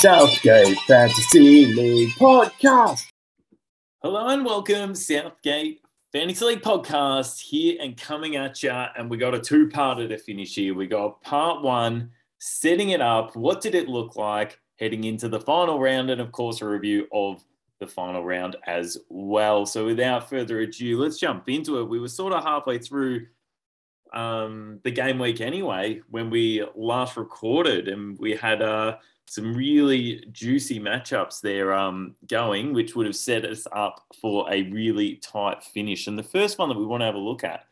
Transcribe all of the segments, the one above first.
Southgate Fantasy League Podcast. Hello and welcome, Southgate Fantasy League Podcast here and coming at you. And we got a two parter to finish here. We got part one, setting it up. What did it look like heading into the final round? And of course, a review of the final round as well. So without further ado, let's jump into it. We were sort of halfway through um, the game week anyway when we last recorded, and we had uh, some really juicy matchups there um, going, which would have set us up for a really tight finish. And the first one that we want to have a look at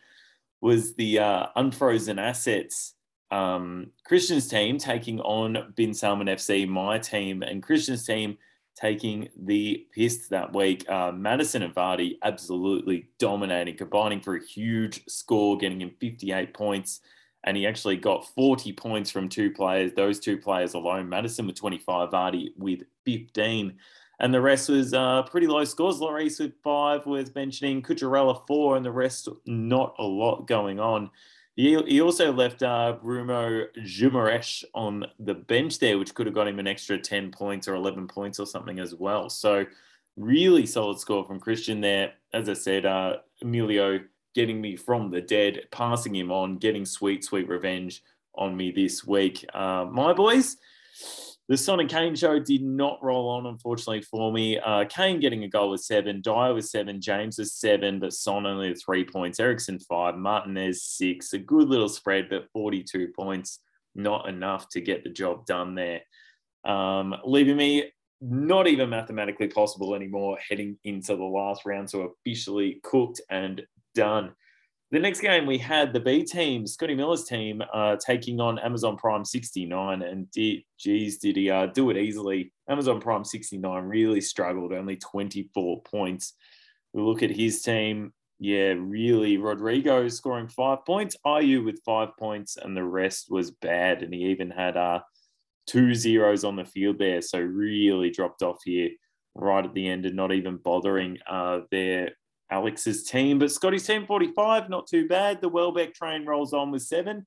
was the uh, unfrozen assets. Um, Christian's team taking on Bin Salman FC, my team, and Christian's team taking the piss that week. Uh, Maddison and Vardy absolutely dominating, combining for a huge score, getting him 58 points. And he actually got 40 points from two players, those two players alone. Maddison with 25, Vardy with 15. And the rest was uh, pretty low scores. Lloris with five, worth mentioning. Cucurella four, and the rest not a lot going on. He, he also left uh, Bruno Guimaraes on the bench there, which could have got him an extra 10 points or 11 points or something as well. So, really solid score from Christian there. As I said, uh, Emilio getting me from the dead, passing him on, getting sweet, sweet revenge on me this week. Uh, my boys, the Son and Kane show did not roll on, unfortunately, for me. Uh, Kane getting a goal with seven, Dier with seven, James with seven, but Son only with three points, Eriksen five, Martinez six. A good little spread, but 42 points, not enough to get the job done there. Um, leaving me not even mathematically possible anymore heading into the last round. So officially cooked and done. The next game we had the B team, Scotty Miller's team, uh, taking on Amazon Prime 69. And did, geez, did he uh, do it easily? Amazon Prime 69 really struggled, only 24 points. We look at his team. Yeah, really, Rodrigo scoring five points, IU with five points, and the rest was bad. And he even had uh, two zeros on the field there. So really dropped off here right at the end and not even bothering uh, Alex's team. But Scotty's team 45, not too bad. The Welbeck train rolls on with seven.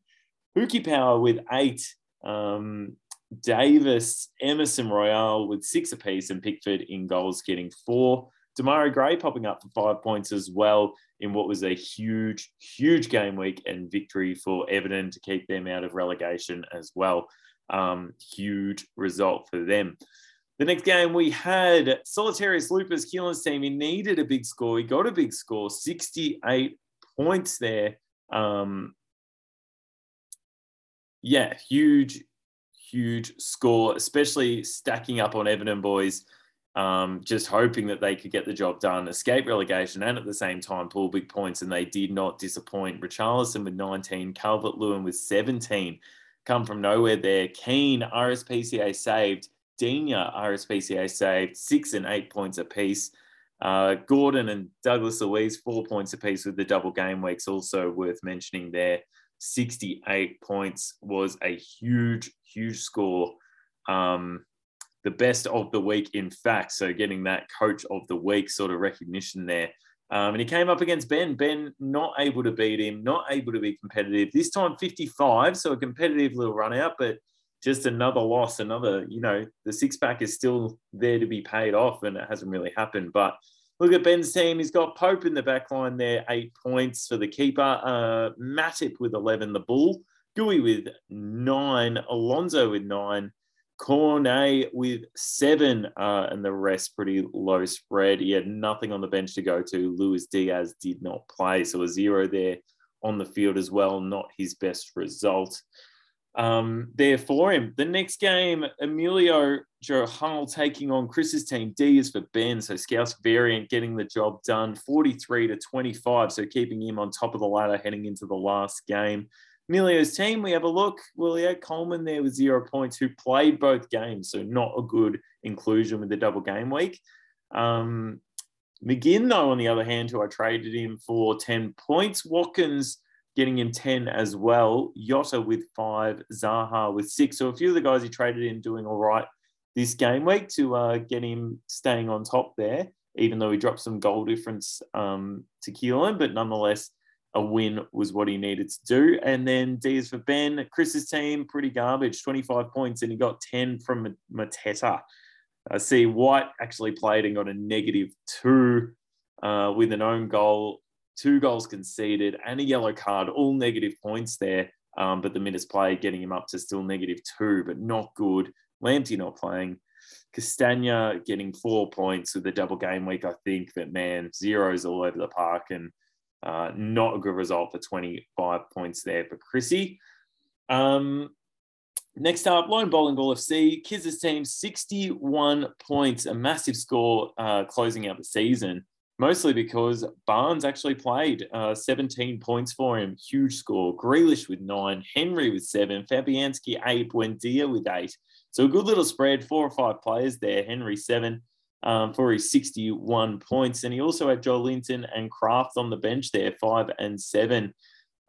Hookie Power with eight. Um, Davis, Emerson Royal with six apiece, and Pickford in goals getting four. Demarai Gray popping up for five points as well in what was a huge, huge game week and victory for Everton to keep them out of relegation as well. Um, huge result for them. The next game we had Solitarius Lupus, Keelan's team. He needed a big score. He got a big score, 68 points there. Um, yeah, huge, huge score, especially stacking up on Everton boys. Um, just hoping that they could get the job done, escape relegation, and at the same time pull big points. And they did not disappoint. Richarlison with 19, Calvert Lewin with 17, come from nowhere there. Keane, RSPCA saved. Digne RSPCA saved six and eight points apiece. Uh, Gordon and Douglas Luiz, four points apiece with the double game weeks, also worth mentioning there. 68 points was a huge, huge score. Um, the best of the week, in fact. So getting that coach of the week sort of recognition there. Um, and he came up against Ben. Ben not able to beat him, not able to be competitive. This time 55, so a competitive little run out, but just another loss, another, you know, the six pack is still there to be paid off and it hasn't really happened. But look at Ben's team. He's got Pope in the back line there, eight points for the keeper. Uh, Matip with 11, the bull. Guehi with nine. Alonso with nine. Cornet with seven, uh, and the rest pretty low spread. He had nothing on the bench to go to. Luis Diaz did not play, so a zero there on the field as well. Not his best result um, there for him. The next game, Emilio Johal taking on Chris's team. D is for Ben. So Scouse variant getting the job done 43 to 25. So keeping him on top of the ladder heading into the last game. Emilio's team, we have a look. Well, he Coleman there with zero points, who played both games. So not a good inclusion with the double game week. Um, McGinn, though, on the other hand, who I traded him for 10 points. Watkins getting him 10 as well. Jota with five, Zaha with six. So a few of the guys he traded in doing all right this game week to uh, get him staying on top there, even though he dropped some goal difference um, to Keelan. But nonetheless, a win was what he needed to do. And then D is for Ben. Chris's team, pretty garbage, 25 points, and he got 10 from Mateta. I see White actually played and got a negative two uh, with an own goal, two goals conceded, and a yellow card, all negative points there. Um, but the minutes played getting him up to still negative two, but not good. Lamptey not playing. Castagna getting four points with the double game week, I think, but man, zeros all over the park and uh, not a good result for 25 points there for Chrissy. Um, next up, Lone Bowling Ball FC, Kids' team, 61 points, a massive score uh, closing out the season mostly because Barnes actually played uh, 17 points for him. Huge score. Grealish with nine, Henry with seven, Fabianski eight, Buendia with eight. So a good little spread, four or five players there. Henry seven um, for his 61 points. And he also had Joelinton and Krafth on the bench there, five and seven.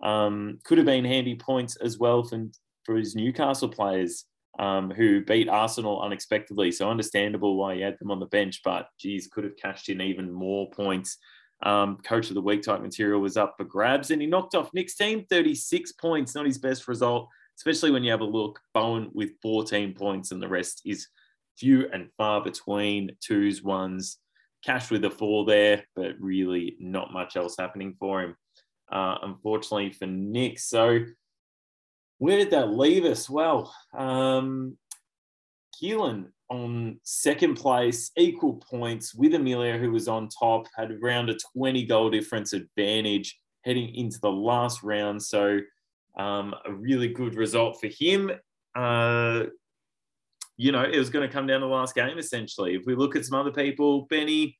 Um, could have been handy points as well for, for his Newcastle players um, who beat Arsenal unexpectedly. So understandable why he had them on the bench, but geez, could have cashed in even more points. Um, coach of the week type material was up for grabs, and he knocked off Nick's team 36 points. Not his best result, especially when you have a look. Bowen with 14 points, and the rest is few and far between twos, ones. Cash with a four there, but really not much else happening for him, uh, unfortunately for Nick. So where did that leave us? Well, um, Keelan on second place, equal points with Amelia, who was on top, had around a 20 goal difference advantage heading into the last round. So, um, a really good result for him. Uh, you know, it was going to come down to the last game essentially. If we look at some other people, Benny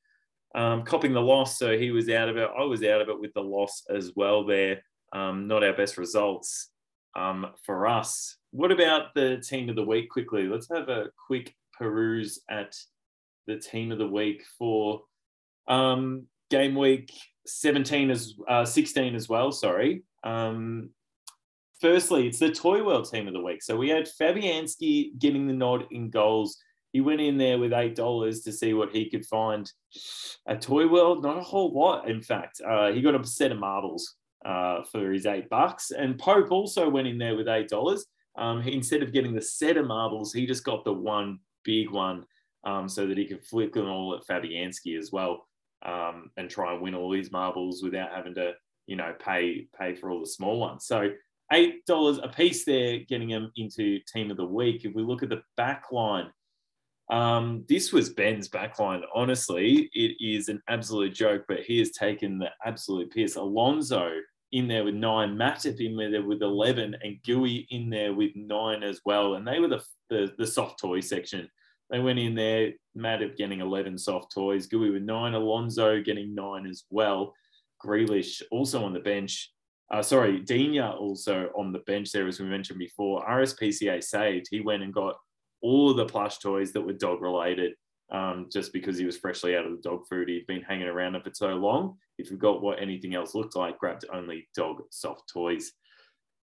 um, copping the loss, so he was out of it. I was out of it with the loss as well there. Um, not our best results um, for us. What about the team of the week quickly? Let's have a quick peruse at the team of the week for um, game week 17 as uh, 16 as well. Sorry. Um, firstly, it's the Toy World team of the week. So we had Fabianski getting the nod in goals. He went in there with eight dollars to see what he could find at Toy World. Not a whole lot, in fact. Uh, he got a set of marbles uh, for his eight bucks. And Pope also went in there with eight dollars. Um, instead of getting the set of marbles, he just got the one big one um, so that he could flip them all at Fabianski as well um, and try and win all these marbles without having to, you know, pay pay for all the small ones. So eight dollars a piece there, getting him into team of the week. If we look at the back line, um, this was Ben's backline. Honestly, it is an absolute joke, but he has taken the absolute piss. Alonso in there with nine, Matip in there with 11, and Guehi in there with nine as well. And they were the, the, the soft toy section. They went in there, Matip getting 11 soft toys, Guehi with nine, Alonso getting nine as well. Grealish also on the bench. Uh, sorry, Digne also on the bench there, as we mentioned before. RSPCA saved. He went and got all of the plush toys that were dog related um, just because he was freshly out of the dog food. He'd been hanging around it for so long. He forgot what anything else looked like, grabbed only dog soft toys.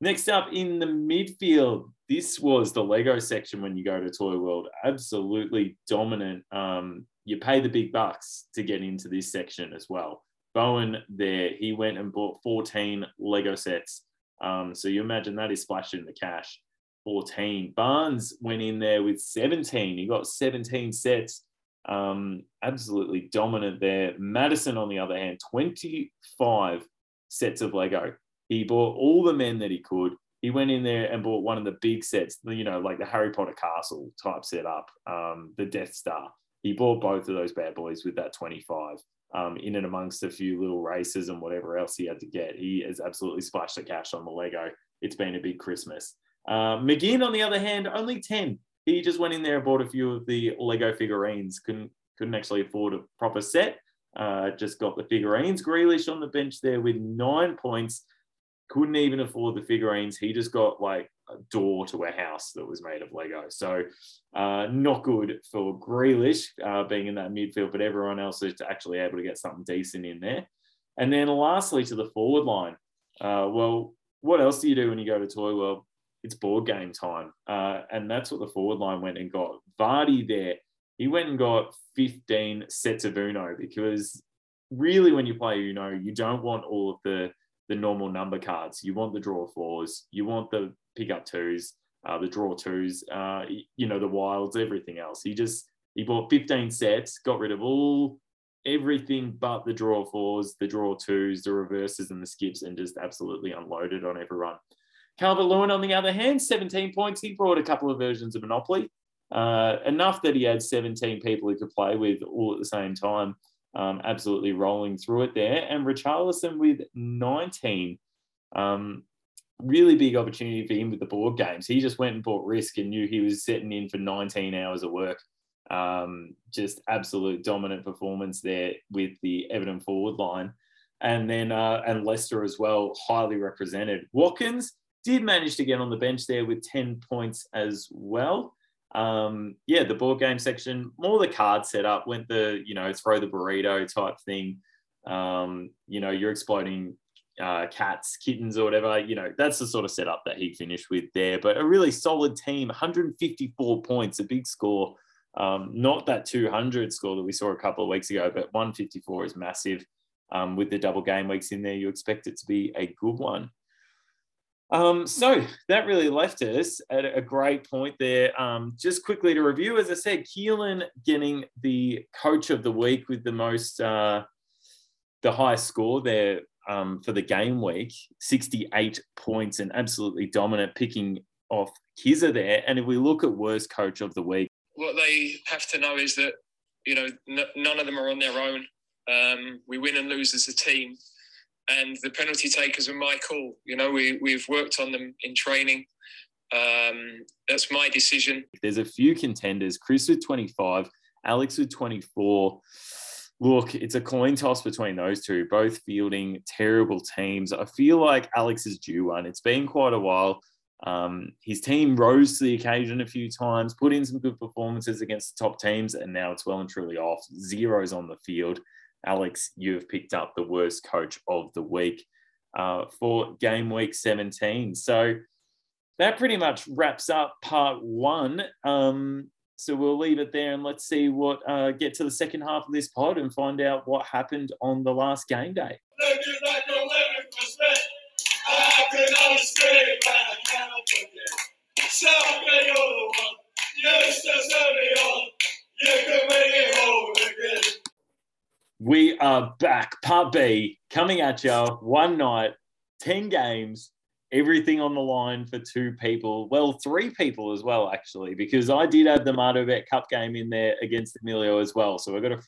Next up in the midfield, this was the Lego section when you go to Toy World. Absolutely dominant. Um, you pay the big bucks to get into this section as well. Bowen there, he went and bought 14 Lego sets. Um, so you imagine that is splashed in the cash. 14. Barnes went in there with 17. He got 17 sets. Um, absolutely dominant there. Maddison, on the other hand, 25 sets of Lego. He bought all the men that he could. He went in there and bought one of the big sets, you know, like the Harry Potter castle type setup, um, the Death Star. He bought both of those bad boys with that 25 um, in and amongst a few little races and whatever else he had to get. He has absolutely splashed the cash on the Lego. It's been a big Christmas. Uh, McGinn, on the other hand, only 10. He just went in there and bought a few of the Lego figurines. Couldn't couldn't actually afford a proper set. Uh, just got the figurines. Grealish on the bench there with nine points. Couldn't even afford the figurines. He just got like a door to a house that was made of Lego. So uh, not good for Grealish uh, being in that midfield, but everyone else is actually able to get something decent in there. And then lastly to the forward line. Uh, well, what else do you do when you go to Toy World? It's board game time. Uh, and that's what the forward line went and got. Vardy there, he went and got 15 sets of Uno because really when you play Uno, you don't want all of the the normal number cards. You want the draw fours, you want the pick up twos, uh, the draw twos, uh, you know, the wilds, everything else. He just he bought 15 sets, got rid of all everything but the draw fours, the draw twos, the reverses, and the skips, and just absolutely unloaded on everyone. Calvert Lewin, on the other hand, 17 points. He brought a couple of versions of Monopoly, uh, enough that he had 17 people he could play with all at the same time. Um, absolutely rolling through it there. And Richarlison with 19. Um, really big opportunity for him with the board games. He just went and bought risk and knew he was setting in for 19 hours of work. Um, just absolute dominant performance there with the Everton forward line. And then, uh, and Leicester as well, highly represented. Watkins did manage to get on the bench there with 10 points as well. Um, yeah, the board game section, more the card setup, went the, you know, throw the burrito type thing. Um, you know, you're exploding uh, cats, kittens, or whatever. You know, that's the sort of setup that he finished with there. But a really solid team, 154 points, a big score. Um, not that 200 score that we saw a couple of weeks ago, but 154 is massive. Um, with the double game weeks in there, you expect it to be a good one. Um, so that really left us at a great point there. Um, just quickly to review, as I said, Keelan getting the coach of the week with the most, uh, the highest score there um, for the game week, 68 points and absolutely dominant, picking off Kizza there. And if we look at worst coach of the week, what they have to know is that you know n- none of them are on their own. Um, we win and lose as a team, and the penalty takers are my call. You know, we we've worked on them in training. Um, that's my decision. There's a few contenders. Chris with 25, Alex with 24. Look, it's a coin toss between those two, both fielding terrible teams. I feel like Alex is due one. It's been quite a while. Um, his team rose to the occasion a few times, put in some good performances against the top teams, and now it's well and truly off. Zeros on the field. Alex, you have picked up the worst coach of the week uh, for game week 17. So that pretty much wraps up part one. Um, so we'll leave it there and let's see what uh, get to the second half of this pod and find out what happened on the last game day. Are back, part B, coming at you one night, 10 games, everything on the line for two people. Well, three people as well, actually, because I did have the Martobet Cup game in there against Emilio as well. So we've got a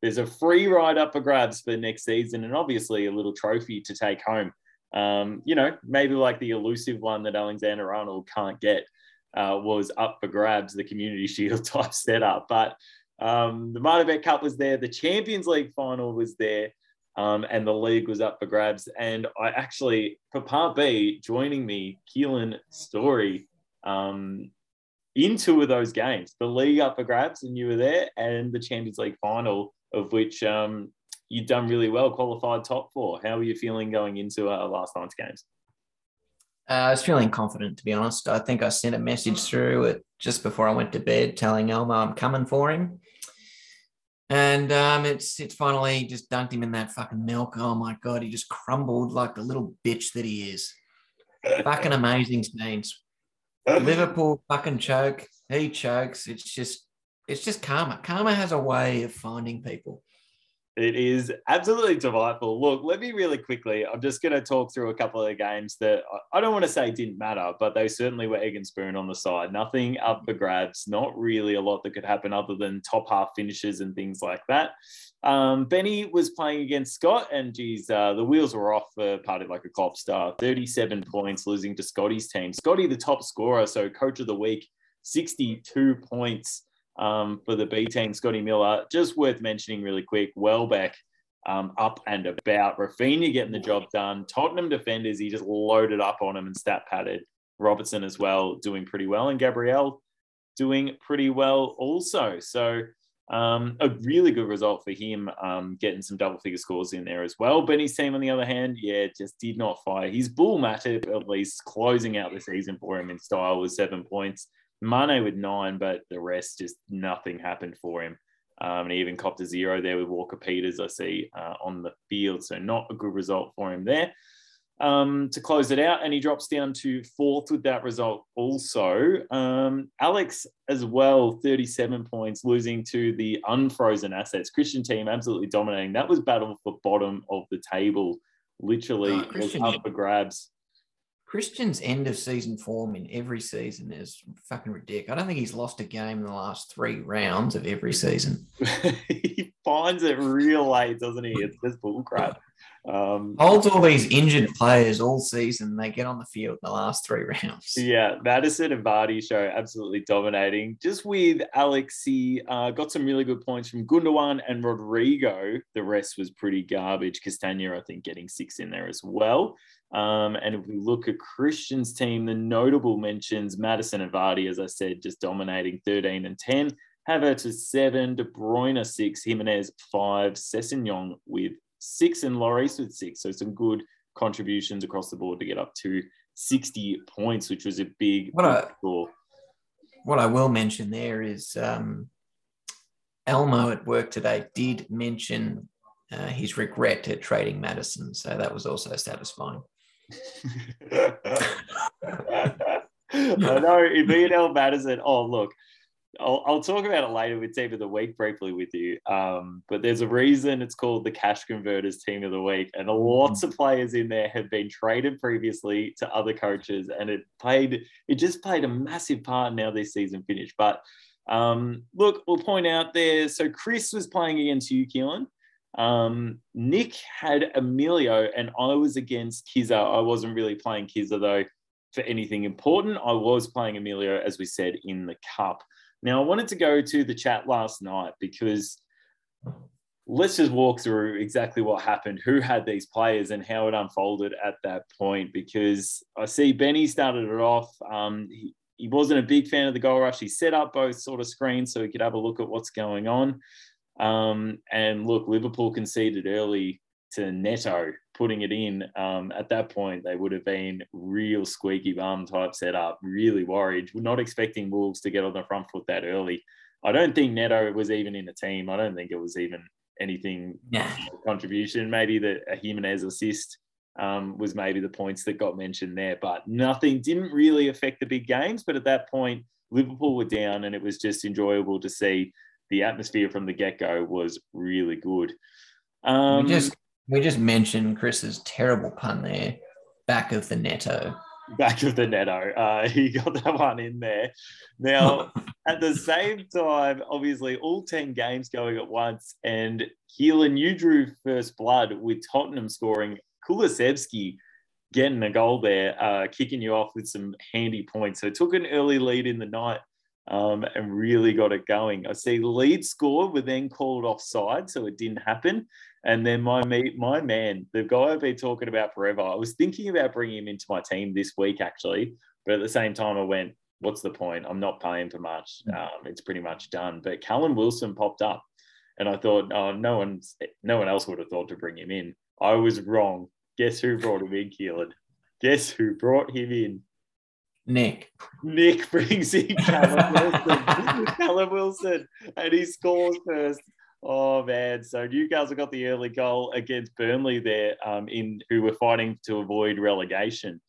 there's a free ride up for grabs for next season, and obviously a little trophy to take home. Um, you know, maybe like the elusive one that Alexander Arnold can't get uh, was up for grabs, the Community Shield type setup. But um, the Martobet Cup was there, the Champions League final was there, um, and the league was up for grabs. And I actually, for Part B, joining me, Keelan Story, um, in two of those games, the league up for grabs, and you were there, and the Champions League final, of which um, you've done really well, qualified top four. How are you feeling going into uh, last night's games? Uh, I was feeling confident, to be honest. I think I sent a message through it just before I went to bed, telling Elmo I'm coming for him. And um, it's it's finally just dunked him in that fucking milk. Oh my god, he just crumbled like the little bitch that he is. fucking amazing scenes. Liverpool fucking choke. He chokes. It's just it's just karma. Karma has a way of finding people. It is absolutely delightful. Look, let me really quickly, I'm just going to talk through a couple of the games that I don't want to say didn't matter, but they certainly were egg and spoon on the side. Nothing up for grabs, not really a lot that could happen other than top half finishes and things like that. Um, Benny was playing against Scott, and geez, uh, the wheels were off for party like a cop star. 37 points, losing to Scotty's team. Scotty, the top scorer, so coach of the week, 62 points um, for the B team, Scotty Miller. Just worth mentioning really quick, Welbeck um, up and about. Raphinha getting the job done. Tottenham defenders, he just loaded up on him and stat padded. Robertson as well, doing pretty well. And Gabriel doing pretty well also. So um, a really good result for him, um, getting some double figure scores in there as well. Benny's team, on the other hand, yeah, just did not fire. His bull Matip, at least closing out the season for him in style, was seven points. Mane with nine, but the rest just nothing happened for him. Um, and he even copped a zero there with Walker Peters, I see, uh, on the field. So not a good result for him there. um, to close it out, and he drops down to fourth with that result. Also, um, Alex as well, 37 points, losing to the unfrozen assets. Christian team absolutely dominating. That was battle for bottom of the table, literally Oh, was up for grabs. Christian's end of season form in every season is fucking ridiculous. I don't think he's lost a game in the last three rounds of every season. he finds it real late, doesn't he? It's just bullcrap. Um, Holds all these injured players all season. They get on the field in the last three rounds. Yeah, Maddison and Vardy show absolutely dominating. Just with Alexi, uh, got some really good points from Gundogan and Rodrigo. The rest was pretty garbage. Castagna, I think, getting six in there as well. Um, and if we look at Christian's team, the notable mentions Maddison and Vardy, as I said, just dominating 13 and 10. Havertz with seven, De Bruyne six, Jimenez five, Sessegnon with six, and Lloris with six. So some good contributions across the board to get up to 60 points, which was a big, What a- big score. What I will mention there is um, Elmo at work today did mention uh, his regret at trading Maddison. So that was also satisfying. I know if me and El Madison, oh look, I'll, I'll talk about it later with team of the week briefly with you. Um, but there's a reason it's called the cash converters team of the week, and lots of players in there have been traded previously to other coaches, and it played it just played a massive part now this season finished. But um, look, we'll point out there. So Chris was playing against you, Keelan. Um, Nick had Emilio, and I was against Kizza. I wasn't really playing Kizza though for anything important. I was playing Emilio, as we said, in the cup. Now, I wanted to go to the chat last night because let's just walk through exactly what happened, who had these players, and how it unfolded at that point. Because I see Benny started it off. Um, he, he wasn't a big fan of the goal rush. He set up both sort of screens so he could have a look at what's going on. Um, and look, Liverpool conceded early to Neto putting it in. Um, at that point, they would have been real squeaky bum type setup, really worried. We're not expecting Wolves to get on the front foot that early. I don't think Neto was even in the team. I don't think it was even anything Yeah. contribution. Maybe the a Jimenez assist um, was maybe the points that got mentioned there, but nothing didn't really affect the big games. But at that point, Liverpool were down, and it was just enjoyable to see the atmosphere from the get go was really good. Um, we just we just mentioned Chris's terrible pun there. Back of the netto. back of the Neto. Uh, he got that one in there. Now, at the same time, obviously, all 10 games going at once. And Keelan, you drew first blood with Tottenham scoring. Kulusevski getting a goal there, uh, kicking you off with some handy points. So took an early lead in the night um, and really got it going. I see lead scored, were then called offside, so it didn't happen. And then my my man, the guy I've been talking about forever, I was thinking about bringing him into my team this week actually, but at the same time I went, what's the point? I'm not paying for much. Um, it's pretty much done. But Callum Wilson popped up, and I thought, oh, no one's no one else would have thought to bring him in. I was wrong. Guess who brought him in, Keelan? Guess who brought him in? Nick. Nick brings in Callum Wilson. Callum Wilson, and he scores first. Oh man! So Newcastle got the early goal against Burnley there, um, in who were fighting to avoid relegation.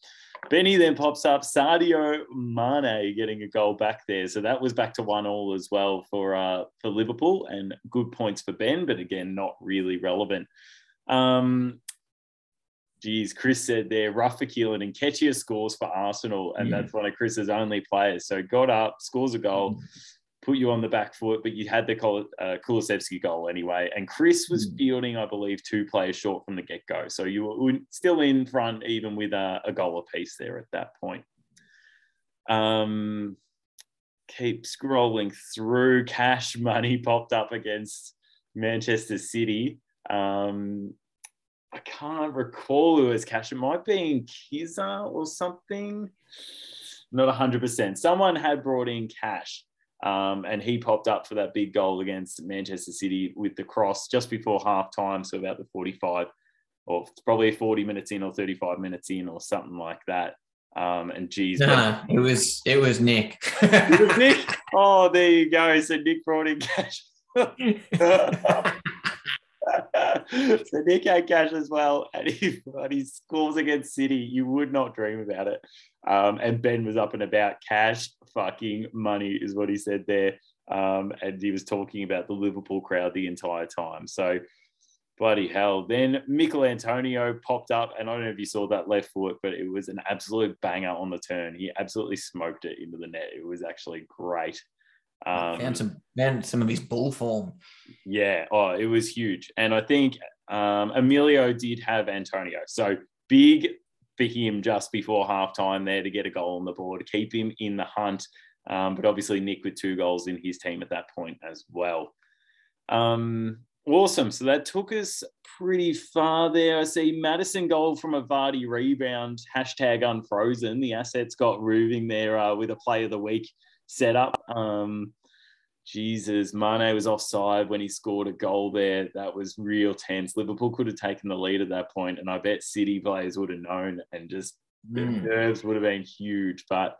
Benny then pops up. Sadio Mane getting a goal back there, so that was back to one all as well for uh, for Liverpool, and good points for Ben, but again not really relevant. Um, geez, Chris said there, rough for Keelan and Nketiah scores for Arsenal, and Yeah. that's one of Chris's only players. So got up, scores a goal, put you on the back foot, but you had the uh, Kulusevski goal anyway. And Chris was Mm. fielding, I believe, two players short from the get go. So you were still in front, even with a, a goal apiece there at that point. Um, keep scrolling through. Cash money popped up against Manchester City. Um, I can't recall who was cash. It might be in Kizza or something. Not 100%. Someone had brought in cash um, and he popped up for that big goal against Manchester City with the cross just before half time. So about the 45 or it's probably 40 minutes in or 35 minutes in or something like that. Um, and geez, No, it was it was Nick. it was Nick. Oh, there you go. So Nick brought in cash. so Nick had cash as well, and he, but he scores against City. You would not dream about it. Um, and Ben was up and about. Cash fucking money is what he said there. Um, and he was talking about the Liverpool crowd the entire time. So bloody hell. Then Michael Antonio popped up, and I don't know if you saw that left foot, but it was an absolute banger on the turn. He absolutely smoked it into the net. It was actually great. Um, found some found some of his bull form. Yeah, oh, it was huge, and I think um, Emilio did have Antonio, so big for him just before halftime there to get a goal on the board, keep him in the hunt. Um, but obviously Nick with two goals in his team at that point as well. Um, awesome. So that took us pretty far there. I see Maddison goal from a Vardy rebound. Hashtag unfrozen. The assets got moving there uh, with a play of the week setup. Um, Jesus, Mane was offside when he scored a goal there. That was real tense. Liverpool could have taken the lead at that point, and I bet City players would have known, and just the mm. nerves would have been huge. But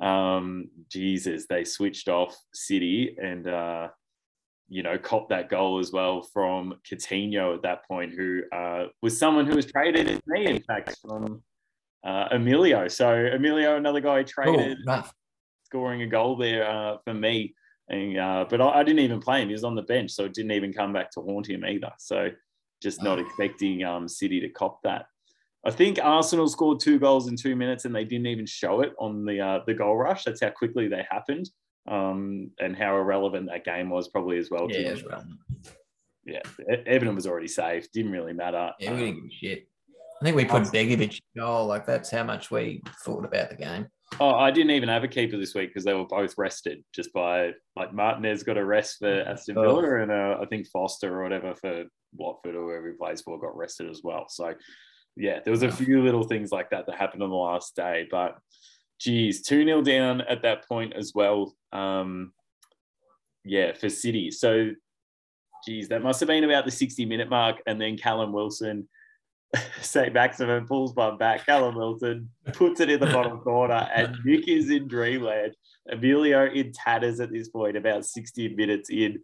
um, Jesus, they switched off City and uh, you know copped that goal as well from Coutinho at that point, who uh, was someone who was traded as me, in fact, from uh, Emilio. So Emilio, another guy traded, Ooh, scoring a goal there uh, for me. And, uh, but I, I, didn't even play him. He was on the bench, so it didn't even come back to haunt him either. So just not expecting um, City to cop that. I think Arsenal scored two goals in two minutes, and they didn't even show it on the uh, the goal rush. That's how quickly they happened, um, and how irrelevant that game was probably as well. Yeah, as well. Yeah, Everton was already safe. Didn't really matter. Yeah, we didn't give shit. I think we put Begovic goal. Like that's how much we thought about the game. Oh, I didn't even have a keeper this week because they were both rested just by like Martinez got a rest for Aston Villa oh. and uh, I think Foster or whatever for Watford or whoever he plays for got rested as well. So yeah, there was a few little things like that that happened on the last day, but geez, 2 0 down at that point as well. Um, yeah, for City. So, geez, that must have been about the 60 minute mark. And then Callum Wilson St. Maximin pulls one back. Callum Wilson puts it in the bottom corner, and Nick is in dreamland. Emilio in tatters at this point, about 60 minutes in.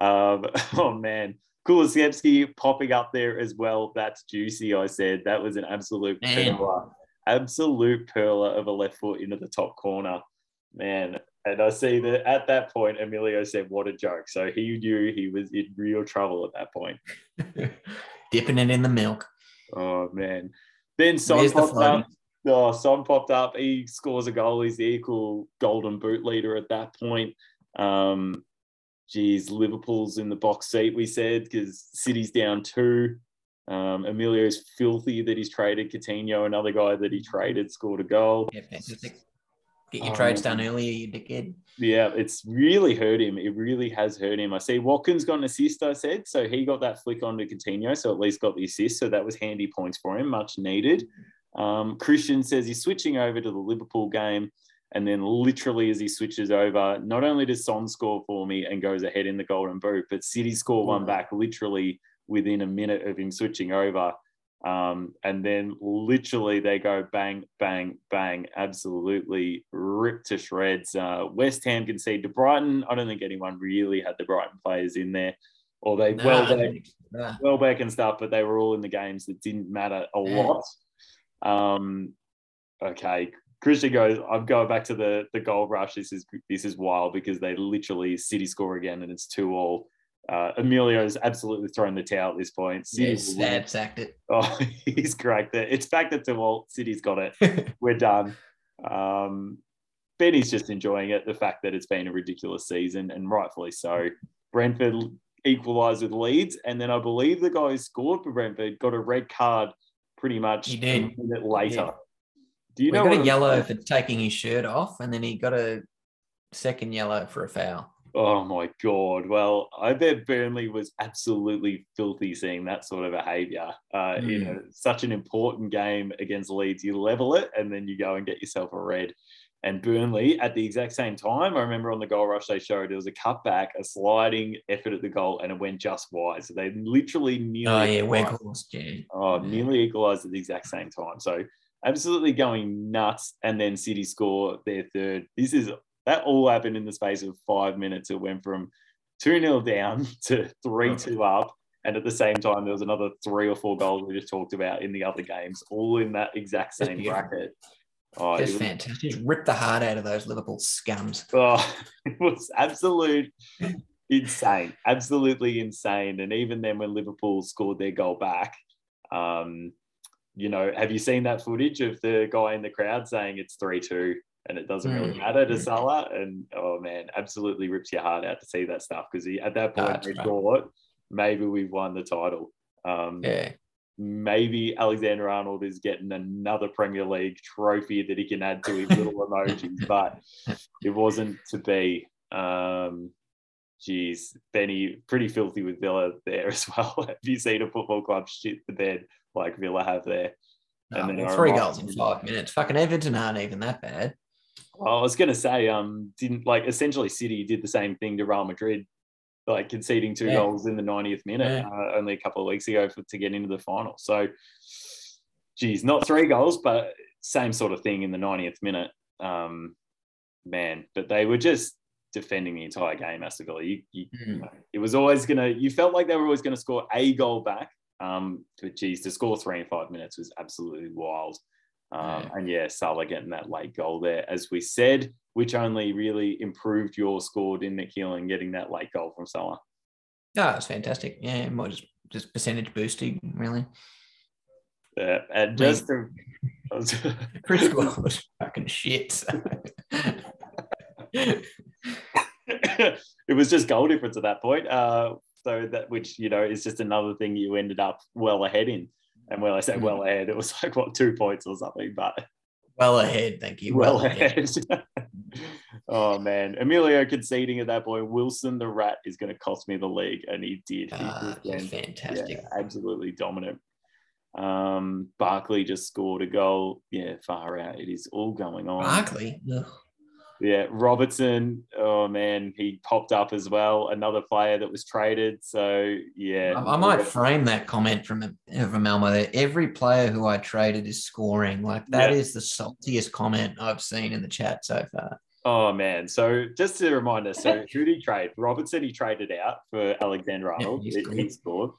Um, oh man, Kulusevski popping up there as well. That's juicy. I said that was an absolute perler, absolute perler of a left foot into the top corner, man. And I see that at that point, Emilio said, "What a joke!" So he knew he was in real trouble at that point. Dipping it in the milk. Oh man. Then Son popped up. Oh, Son popped up. He scores a goal. He's the equal golden boot leader at that point. Um, geez, Liverpool's in the box seat, we said, because City's down two. Um, Emilio's filthy that he's traded. Coutinho, another guy that he traded, scored a goal. Yeah, fantastic. Get your um, trades done earlier, you dickhead. Yeah, it's really hurt him. It really has hurt him. I see Watkins got an assist, I said. So he got that flick onto Coutinho, so at least got the assist. So that was handy points for him, much needed. Um, Christian says he's switching over to the Liverpool game. And then literally as he switches over, not only does Son score for me and goes ahead in the golden boot, but City score one back literally within a minute of him switching over. Um, and then literally they go bang, bang, bang, absolutely ripped to shreds. Uh, West Ham concede to Brighton. I don't think anyone really had the Brighton players in there, or they Welbeck, no. Welbeck and stuff, but they were all in the games that didn't matter a yeah. lot. Um, okay, Christian goes, I'm going back to the the goal rush. This is this is wild because they literally City score again and it's two all. Uh, Emilio's absolutely thrown the towel at this point. City's sad sacked it. Oh, he's cracked it. It's back to two all. City's got it. We're done. Um, Benny's just enjoying it. The fact that it's been a ridiculous season and rightfully so. Brentford equalised with Leeds, and then I believe the guy who scored for Brentford got a red card pretty much he did. a minute later. Do you know? He got a yellow for taking his shirt off, and then he got a second yellow for a foul. Oh my god! Well, I bet Burnley was absolutely filthy seeing that sort of behaviour. Uh, mm. You know, such an important game against Leeds, you level it, and then you go and get yourself a red. And Burnley, at the exact same time, I remember on the goal rush they showed it was a cutback, a sliding effort at the goal, and it went just wide. So they literally nearly. Oh yeah, yeah. Oh, nearly equalised at the exact same time. So absolutely going nuts. And then City score their third. This is that all happened in the space of five minutes. It went from 2 0 down to 3 2 up. And at the same time, there was another three or four goals we just talked about in the other games, all in that exact same bracket. Oh, Just was- fantastic. Just rip the heart out of those Liverpool scums. Oh, it was absolute insane, absolutely insane. And even then, when Liverpool scored their goal back, um, you know, have you seen that footage of the guy in the crowd saying it's three two and it doesn't really matter to. Salah? And oh man, absolutely rips your heart out to see that stuff because at that point That's they right. thought maybe we've won the title. Um, Yeah. maybe Alexander Arnold is getting another Premier League trophy that he can add to his little emojis, but it wasn't to be. Um, geez, Benny, pretty filthy with Villa there as well. have you seen a football club shit the bed like Villa have there? No, And then well, three goals in five minutes. Fucking Everton aren't even that bad. I was going to say, um, didn't like essentially City did the same thing to Real Madrid, like conceding two Yeah. goals in the 90th minute Yeah. uh, only a couple of weeks ago for, to get into the final. So, geez, not three goals, but same sort of thing in the 90th minute. Um, man, but they were just defending the entire game, Aston You, you, Mm. it was always going to, you felt like they were always going to score a goal back. Um, but geez, to score three in five minutes was absolutely wild. Um, Yeah. And yeah, Salah getting that late goal there, as we said, which only really improved your score, didn't it, Keelan, getting that late goal from Salah? No, it's fantastic. Yeah, more just just percentage boosting, really. Yeah, and just to, Chris Wood was fucking shit. so. it was just goal difference at that point. Uh, so that which you know is just another thing you ended up well ahead in. And when I say Mm. well ahead, it was like what two points or something, but well ahead, thank you. well, Well, ahead. oh man, Emilio conceding at that point. Wilson the rat is going to cost me the league, and he did. He just fantastic. Yeah, absolutely dominant. Um, Barkley just scored a goal. Yeah, far out. It is all going on. Barkley. ugh. Yeah, Robertson. Oh man, he popped up as well. Another player that was traded. So yeah, I, I might frame that comment from from Elmo there. Every player who I traded is scoring. Like that Yeah. is the saltiest comment I've seen in the chat so far. Oh man. So just to remind us, so who did he trade? Robertson he traded out for Alexander Arnold. he he, scored. he scored.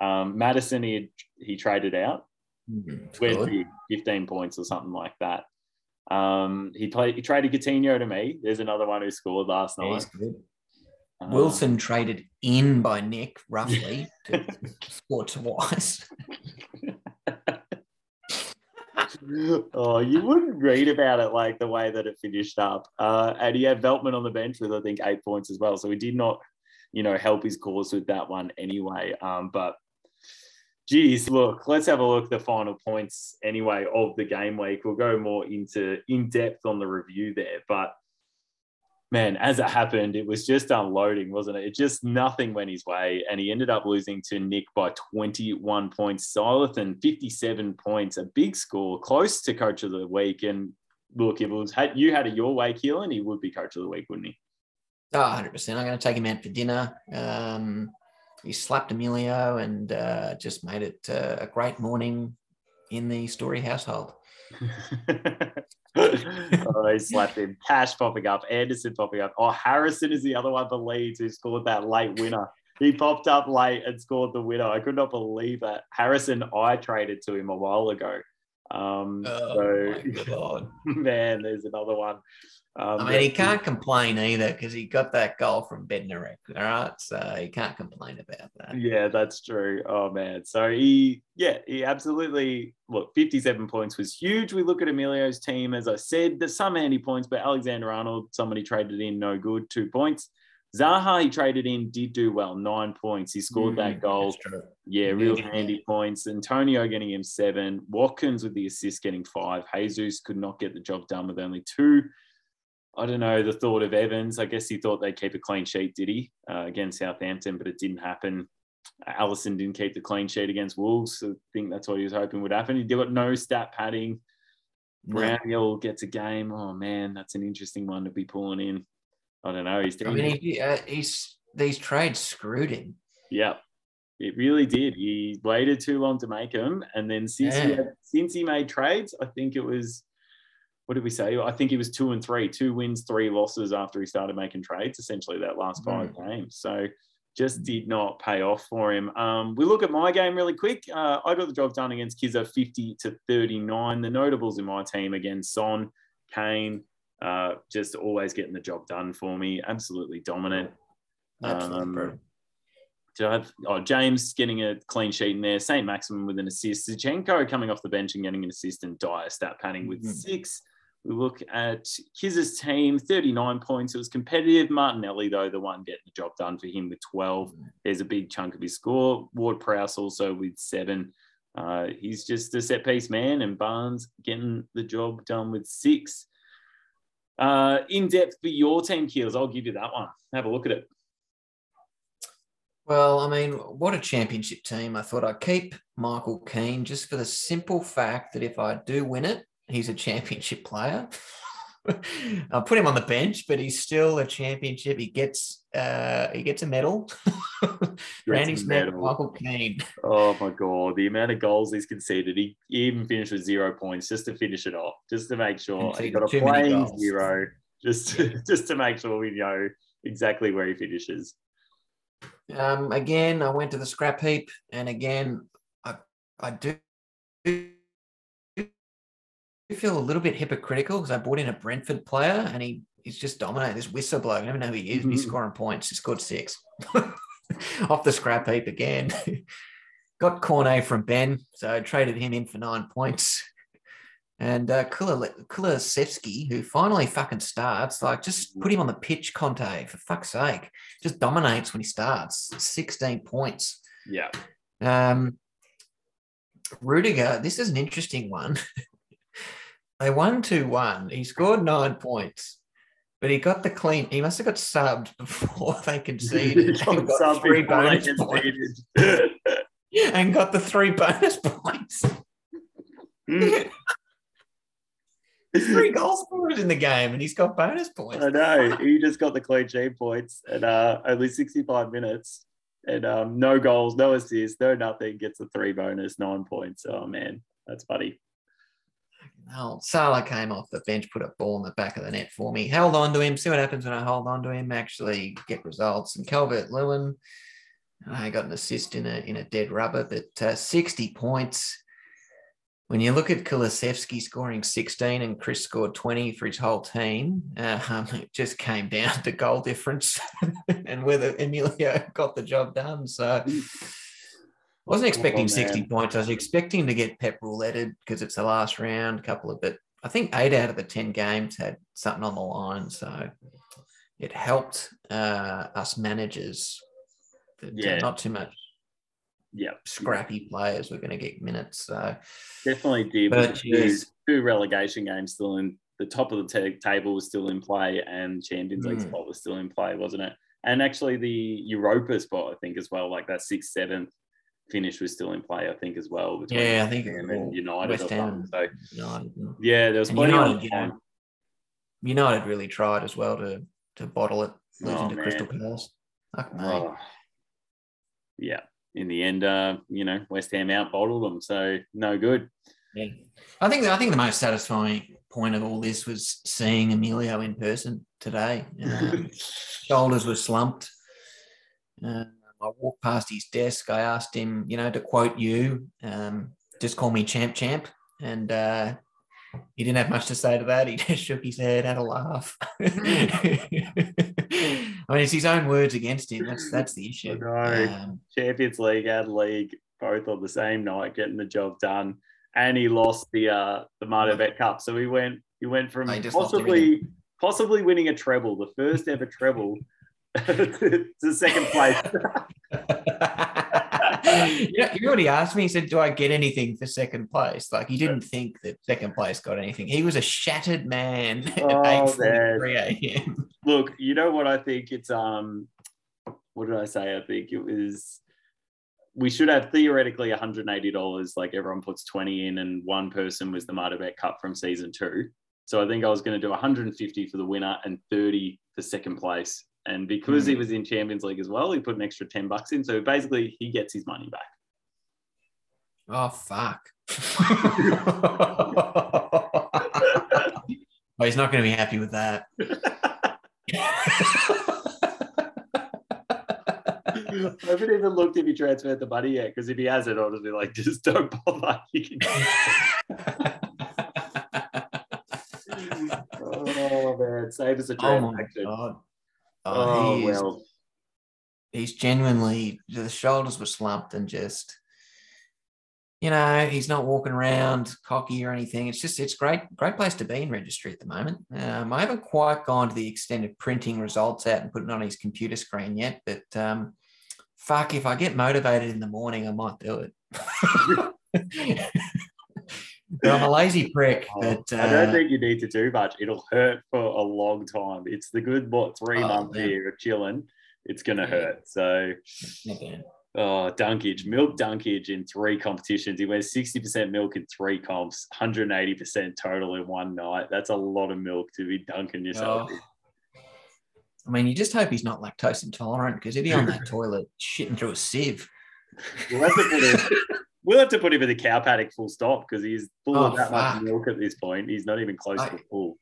Um, Maddison he he traded out. Scored. 15 points or something like that. Um, he played. He traded Coutinho to me. There's another one who scored last Yeah, night. he's good. Um, Wilson traded in by Nick roughly to score twice. oh, you wouldn't read about it like the way that it finished up. Uh, and he had Veltman on the bench with I think eight points as well. So he did not, you know, help his cause with that one anyway. Um, but geez, look, let's have a look at the final points anyway of the game week. We'll go more into in depth on the review there, but. Man, as it happened, it was just unloading, wasn't it? It just nothing went his way, and he ended up losing to Nick by 21 points. Silithan 57 points, a big score, close to coach of the week. And look, if it was had you had it your way, Keelan, he would be coach of the week, wouldn't he? Oh, 100%. I'm going to take him out for dinner. Um, he slapped Emilio and uh, just made it uh, a great morning in the Story household. oh, he slapped him. Cash popping up, Anderson popping up. Oh, Harrison is the other one for Leeds who scored that late winner. He popped up late and scored the winner. I could not believe it. Harrison, I traded to him a while ago. Um, Oh, so, man, there's another one. Um, I mean, he can't complain either because he got that goal from Bednarek. All right. So he can't complain about that. Yeah, that's true. Oh man. So he yeah, he absolutely look, 57 points was huge. We look at Emilio's team, as I said, there's some handy points, but Alexander Arnold, somebody traded in, no good, two points. Zaha, he traded in, did do well, nine points. He scored that Mm, goal. that's true. Yeah, real Yeah. handy points. Antonio getting him seven. Watkins with the assist getting five. Jesus could not get the job done with only two. I don't know the thought of Evans. I guess he thought they'd keep a clean sheet, did he, uh, against Southampton, but it didn't happen. Alisson didn't keep the clean sheet against Wolves. So I think that's what he was hoping would happen. He did got no stat padding. Brownhill gets a game. Oh man, that's an interesting one to be pulling in. I don't know. He's doing. I mean, he, uh, he's these trades screwed him. Yeah, it really did. He waited too long to make them, and then since he had, since he made trades, I think it was what did we say? I think it was two and three, two wins, three losses after he started making trades. Essentially, that last five games. So just did not pay off for him. Um, we look at my game really quick. Uh, I got the job done against Kizza 50 to 39. The notables in my team again, Son, Kane, uh, just always getting the job done for me. Absolutely dominant. Absolutely. Um, do I have, oh, James getting a clean sheet in there. St. Maximin with an assist. Zinchenko coming off the bench and getting an assist, and Dier stat padding with Mhm. six. We look at Kiz's team, 39 points. It was competitive. Martinelli, though, the one getting the job done for him with 12. There's a big chunk of his score. Ward Prowse also with seven. Uh, he's just a set piece man, and Barnes getting the job done with six. Uh, in depth for your team, Keels. I'll give you that one. Have a look at it. Well, I mean, what a championship team. I thought I'd keep Michael Keane just for the simple fact that if I do win it, he's a championship player. I'll put him on the bench, but he's still a championship. He gets uh he gets a medal. Randy a Smith, medal. Michael Keane. Oh my god, the amount of goals he's conceded. He even finished with zero points just to finish it off, just to make sure he got a playing zero, just to, just to make sure we know exactly where he finishes. Um, again, I went to the scrap heap, and again, I I do feel a little bit hypocritical because I brought in a Brentford player, and he he's just dominating this Whistler bloke. I don't know who he is, but he's scoring points. He scored six off the scrap heap again. Got Cornet from Ben, so I traded him in for nine points. And uh, Kula- Kulusevski, who finally fucking starts, like just put him on the pitch, Conte, for fuck's sake. Just dominates when he starts. 16 points. Yeah, Um, Rudiger, this is an interesting one. they won 2 1. He scored nine points, but he got the clean. He must have got subbed before they conceded. and got three bonus points. And got the three bonus points. three goal scorers in the game, and he's got bonus points. I know. He just got the clean sheet points and uh, only 65 minutes and um, no goals, no assists, no nothing. Gets the three bonus, nine points. Oh, man. That's funny. Well, Salah came off the bench, put a ball in the back of the net for me. Held on to him. See what happens when I hold on to him. Actually get results. And Calvert Lewin, I got an assist in a in a dead rubber, but uh, 60 points. When you look at Kulusevski scoring 16 and Chris scored 20 for his whole team, um, it just came down to goal difference and whether Emilio got the job done. So wasn't expecting Oh, 60 points. I was expecting to get Pep rouletted because it's the last round, a couple of but I think eight out of the 10 games had something on the line. So it helped uh, us managers. Uh, Yeah. not too much Yeah. scrappy players were going to get minutes. So Definitely did. But two, two relegation games still in the top of the ta- table was still in play, and Champions League Mm. spot was still in play, wasn't it? And actually, the Europa spot, I think, as well, like that sixth, seventh finish was still in play, I think, as well. between Yeah, I think West it Ham and was United. West. Ham. So United, yeah, there was And plenty United, you time. know, United really tried as well to to bottle it, losing Oh, to man. Crystal Palace. Fuck. Oh. Yeah. In the end, uh, you know, West Ham out bottled them, so no good. Yeah. I think I think the most satisfying point of all this was seeing Emilio in person today. Um, shoulders were slumped. Uh, I walked past his desk. I asked him, you know, to quote you, um, just call me champ, champ. And uh, he didn't have much to say to that. He just shook his head, had a laugh. I mean, it's his own words against him. That's that's the issue. Know. Um, Champions League and League both on the same night, getting the job done. And he lost the uh the MartoBet Cup. So he went he went from he just lost possibly possibly winning a treble, the first ever treble, to, second place. you, know, you he asked me? He said, Do I get anything for second place? Like he didn't think that second place got anything. He was a shattered man at Oh, 8:43 a.m. Look, you know what I think? It's um what did I say? I think it was we should have theoretically $180 like everyone puts 20 in and one person was the MartoBet Cup from season two. So I think I was going to do 150 for the winner and 30 for second place. And because he Hmm. was in Champions League as well, he put an extra 10 bucks in. So basically he gets his money back. Oh fuck. oh, he's not going to be happy with that. I haven't even looked if he transferred the money yet because if he hasn't, I'll just be like, just don't bother. You can. oh man, save us a oh my transaction. god. Oh, Oh, he is- well, he's genuinely the shoulders were slumped and just you know he's not walking around cocky or anything. It's just it's great great place to be in registry at the moment. Um, i haven't quite gone to the extent of printing results out and putting it on his computer screen yet but um, fuck if i get motivated in the morning i might do it i'm a lazy prick oh, but I don't uh, think you need to do much. It'll hurt for a long time. It's the good what three Oh, months man. here of chilling. It's gonna hurt. So. Oh, Dunkage, milk Dunkage in three competitions. He wears 60% milk in three comps, 180% total in one night. That's a lot of milk to be dunking yourself. Oh. I mean, you just hope he's not lactose intolerant because if he's on that toilet shitting through a sieve. We'll have to put him, we'll have to put him in the cow paddock full stop because he's full of Oh, that much milk at this point. He's not even close I- to full.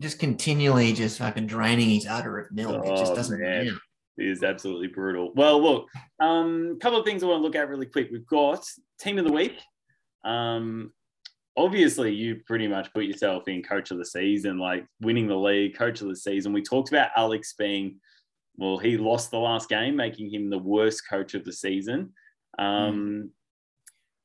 just continually just fucking draining his udder of milk. it just Oh, doesn't man. count. It is absolutely brutal. Well, look, a um, couple of things I want to look at really quick. We've got team of the week. Um, obviously, you pretty much put yourself in coach of the season, like winning the league, coach of the season. We talked about Alex being, well, he lost the last game, making him the worst coach of the season. Um,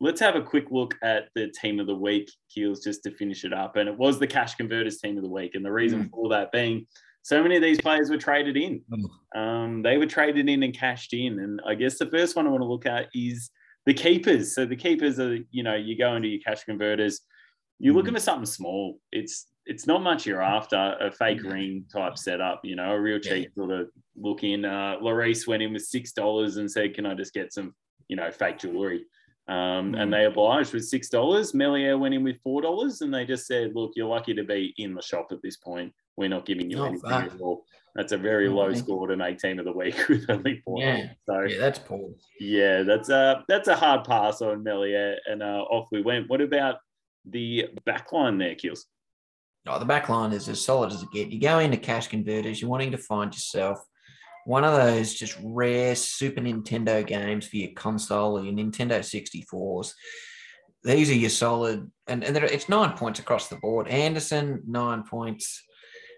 Let's have a quick look at the team of the week, Keels, just to finish it up. And it was the cash converters team of the week. And the reason for that being so many of these players were traded in. Um, they were traded in and cashed in. And I guess the first one I want to look at is the keepers. So the keepers are, you know, you go into your cash converters, you're looking for something small. It's it's not much you're after, a fake No. ring type setup, you know, a real Yeah. cheap sort of look in. Uh, Lloris went in with six dollars and said, Can I just get some, you know, fake jewelry? Um, and Mm. they obliged with six dollars. Meslier went in with four dollars, and they just said, "Look, you're lucky to be in the shop at this point. We're not giving you Oh, anything fuck. at all." That's a very low score to make team of the week with only four. Yeah. So Yeah, that's poor. yeah, that's a that's a hard pass on Meslier, and uh, off we went. What about the back line there, Kills? Oh, the back line is as solid as it get. You go into cash converters, you're wanting to find yourself one of those just rare Super Nintendo games for your console or your Nintendo 64s. These are your solid, and, and it's nine points across the board. Anderson, nine points.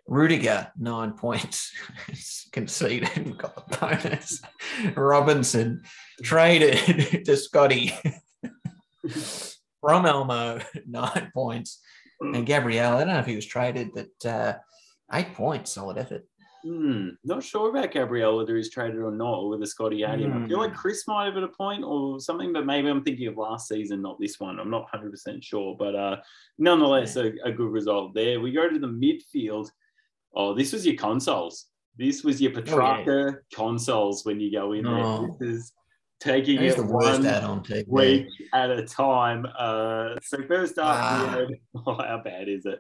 Rudiger, nine points. Conceded, got the bonus. Robinson, traded to Scotty. From Elmo, nine points. And Gabriel, I don't know if he was traded, but uh, eight points, solid effort. Hmm, not sure about Gabriel whether he's traded or not, or whether Scotty had him. I feel like Hmm. Chris might have at a point or something, but maybe I'm thinking of last season, not this one. I'm not 100% sure, but uh, nonetheless, a, a good result there. We go to the midfield. Oh, this was your consoles. This was your Oh, yeah. Consoles when you go in there. Oh. This is taking it the worst one TV. week at a time. Uh, so first up, had, oh, how bad is it?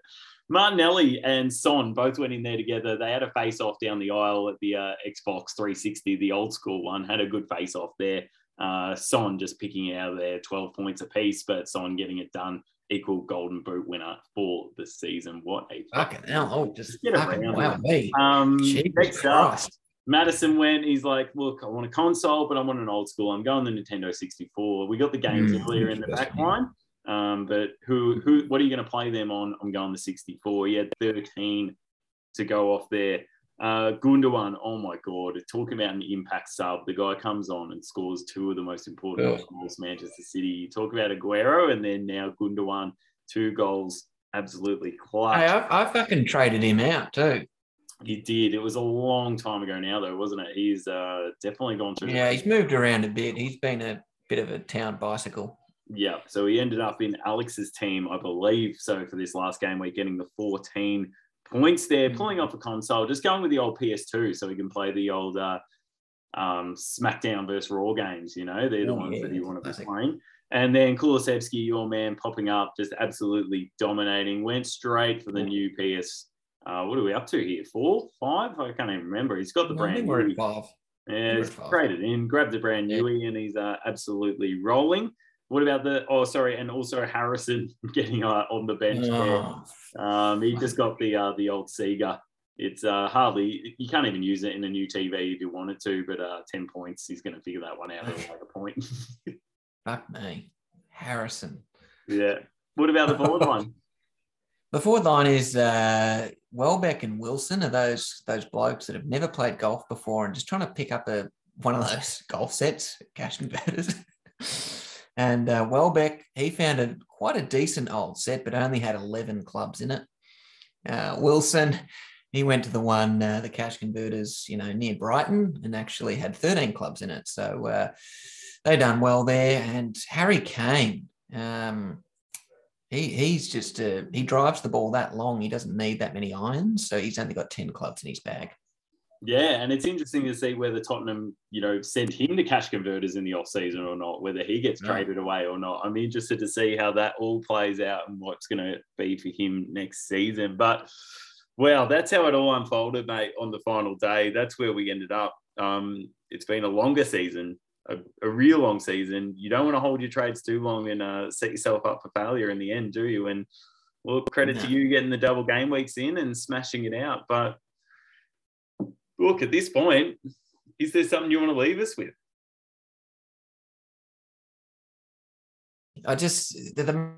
Martinelli and Son both went in there together. They had a face off down the aisle at the uh, Xbox 360, the old school one. Had a good face off there. Uh, Son just picking it out of there, 12 points apiece, but Son getting it done. Equal Golden Boot winner for the season. What a Fucking hell. Oh, just Get around wow. Me. um, next up, Christ. Maddison went. He's like, look, I want a console, but I want an old school. I'm going the Nintendo 64. We got the games Mm, earlier in the back line. Um, but who, who, what are you going to play them on? I'm going the 64. He had 13 to go off there. Uh, Gundogan, oh my God, talking about an impact sub. The guy comes on and scores two of the most important Ugh. goals, Manchester City. You talk about Aguero and then now Gundogan, two goals, absolutely clutch. Hey, I, I fucking traded him out too. He did. It was a long time ago now, though, wasn't it? He's uh, definitely gone through. Yeah, he's moved around a bit. He's been a bit of a town bicycle. Yeah. So he ended up in Alex's team, I believe. So for this last game, we're getting the 14 points there, Mm. pulling off a console, just going with the old PS2 so we can play the old uh, um, SmackDown versus Raw games. You know, they're the Oh, ones yeah, that you want to be playing. And then Kulusevski, your man, popping up, just absolutely dominating. Went straight for the new PS. Uh, what are we up to here? Four, five? I can't even remember. He's got the I brand we're new. at five. Yeah, he's traded in, grabbed the brand Yeah. and he's uh, absolutely rolling. What about the? Oh, sorry, and also Harrison getting uh, on the bench. Oh, Um, he just got the uh, the old Sega it's uh, hardly you can't even use it in a new TV if you wanted to. But uh, ten points, he's going to figure that one out at like a point. Fuck me, Harrison. yeah. What about the forward line? The forward line is uh, Welbeck and Wilson are those those blokes that have never played golf before and just trying to pick up a one of those golf sets, cash converters. And uh, Welbeck, he found a quite a decent old set, but only had eleven clubs in it. Uh, Wilson, he went to the one, uh, the cash converters, you know, near Brighton, and actually had thirteen clubs in it. So uh, they done well there. And Harry Kane. Um, he, he's just he drives the ball that long. He doesn't need that many irons, so he's only got ten clubs in his bag. Yeah, and it's interesting to see whether Tottenham, you know, send him to cash converters in the off season or not, whether he gets traded away or not. I'm interested to see how that all plays out and what's going to be for him next season. But well, that's how it all unfolded, mate. On the final day, that's where we ended up. Um, it's been a longer season a, a, real long season, you don't want to hold your trades too long and uh, set yourself up for failure in the end, do you? And well, credit no. to you getting the double game weeks in and smashing it out. But look, at this point, is there something you want to leave us with? I just the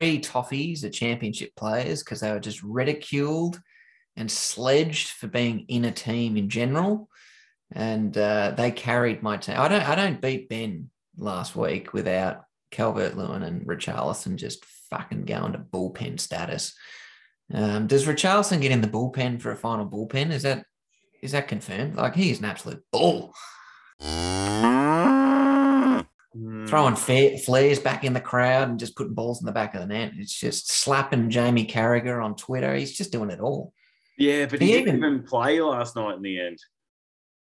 three toffees are championship players because they were just ridiculed and sledged for being in a team in general and uh, they carried my team. I don't I don't beat Ben last week without Calvert Lewin and Richarlison just fucking going to bullpen status. Um, does Richarlison get in the bullpen for a final bullpen? Is that is that confirmed? Like he's an absolute bull. Mm. Throwing fa- flares back in the crowd and just putting balls in the back of the net. It's just slapping Jamie Carragher on Twitter. He's just doing it all. Yeah, but he, he didn't even play last night in the end.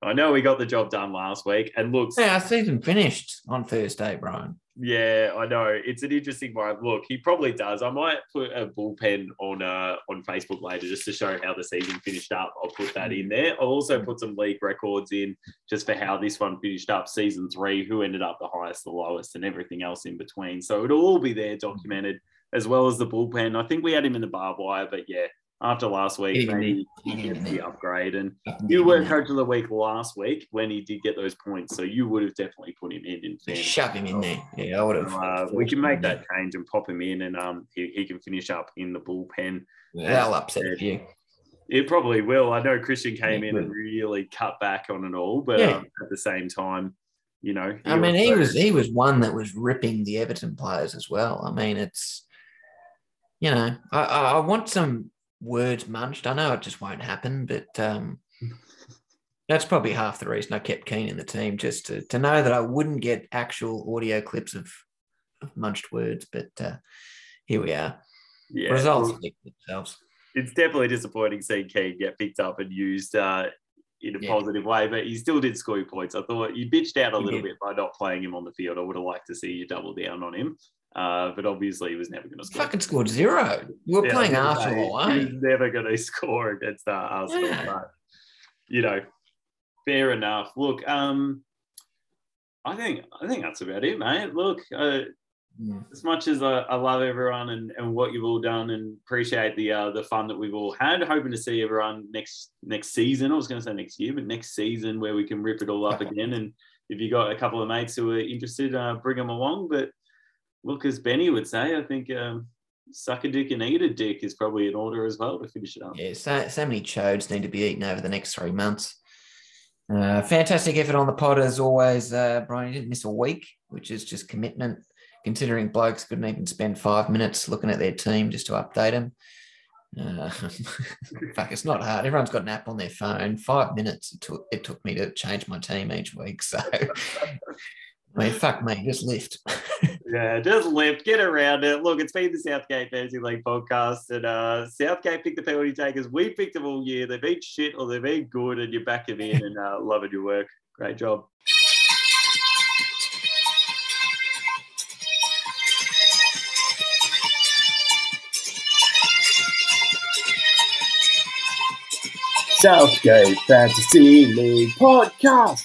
I know we got the job done last week and looks. Yeah, our season finished on Thursday, Brian. Yeah, I know. It's an interesting one. Look, he probably does. I might put a bullpen on uh, on Facebook later just to show how the season finished up. I'll put that in there. I'll also put some league records in just for how this one finished up, season three, who ended up the highest, the lowest, and everything else in between. So it'll all be there documented as well as the bullpen. I think we had him in the barbed wire, but yeah, after last week, maybe he gets the upgrade. And you were coach of the week last week when he did get those points, so you would have definitely put him in. in fairness. Shove him in there. Yeah, I would have. Uh, we can make that change and pop him in, and um, he, he can finish up in the bullpen. Yeah, that'll upset you. It probably will. I know Christian came in and really cut back on it all, but yeah. um, at the same time, you know. I mean, he was he was one that was ripping the Everton players as well. I mean, it's you know, I, I want some words munched. I know it just won't happen, but um, that's probably half the reason I kept Keane in the team, just to, to know that I wouldn't get actual audio clips of, of munched words. But uh, here we are. Yeah, Results speak themselves. It's definitely disappointing seeing Keane get picked up and used uh, in a yeah. positive way, but he still did score points. I thought you bitched out a little bit by not playing him on the field. I would have liked to see you double down on him. Uh, but obviously, he was never going to score. Fucking scored zero. Were yeah, playing Arsenal, He was never going to score against uh, Arsenal. Yeah. But, you know, fair enough. Look, um, I think I think that's about it, mate. Look, uh, yeah. as much as I, I, love everyone and, and what you've all done, and appreciate the uh, the fun that we've all had. Hoping to see everyone next next season. I was going to say next year, but next season where we can rip it all up again. And if you got a couple of mates who are interested, uh, bring them along. But look, as Benny would say, I think um, suck a dick and eat a dick is probably in order as well to finish it up. Yeah, so, so many chodes need to be eaten over the next three months. Uh, fantastic effort on the pod as always, uh, Brian. You didn't miss a week, which is just commitment. Considering blokes couldn't even spend five minutes looking at their team just to update them. Uh, fuck, it's not hard. Everyone's got an app on their phone. Five minutes it took, it took me to change my team each week. So I mean, fuck me, just lift. yeah, just lift, get around it. Look, it's been the Southgate Fantasy League podcast, and uh, Southgate picked the penalty takers. We picked them all year. They've been shit or they've been good, and you're back them in and uh, loving your work. Great job. Southgate Fantasy League Podcast.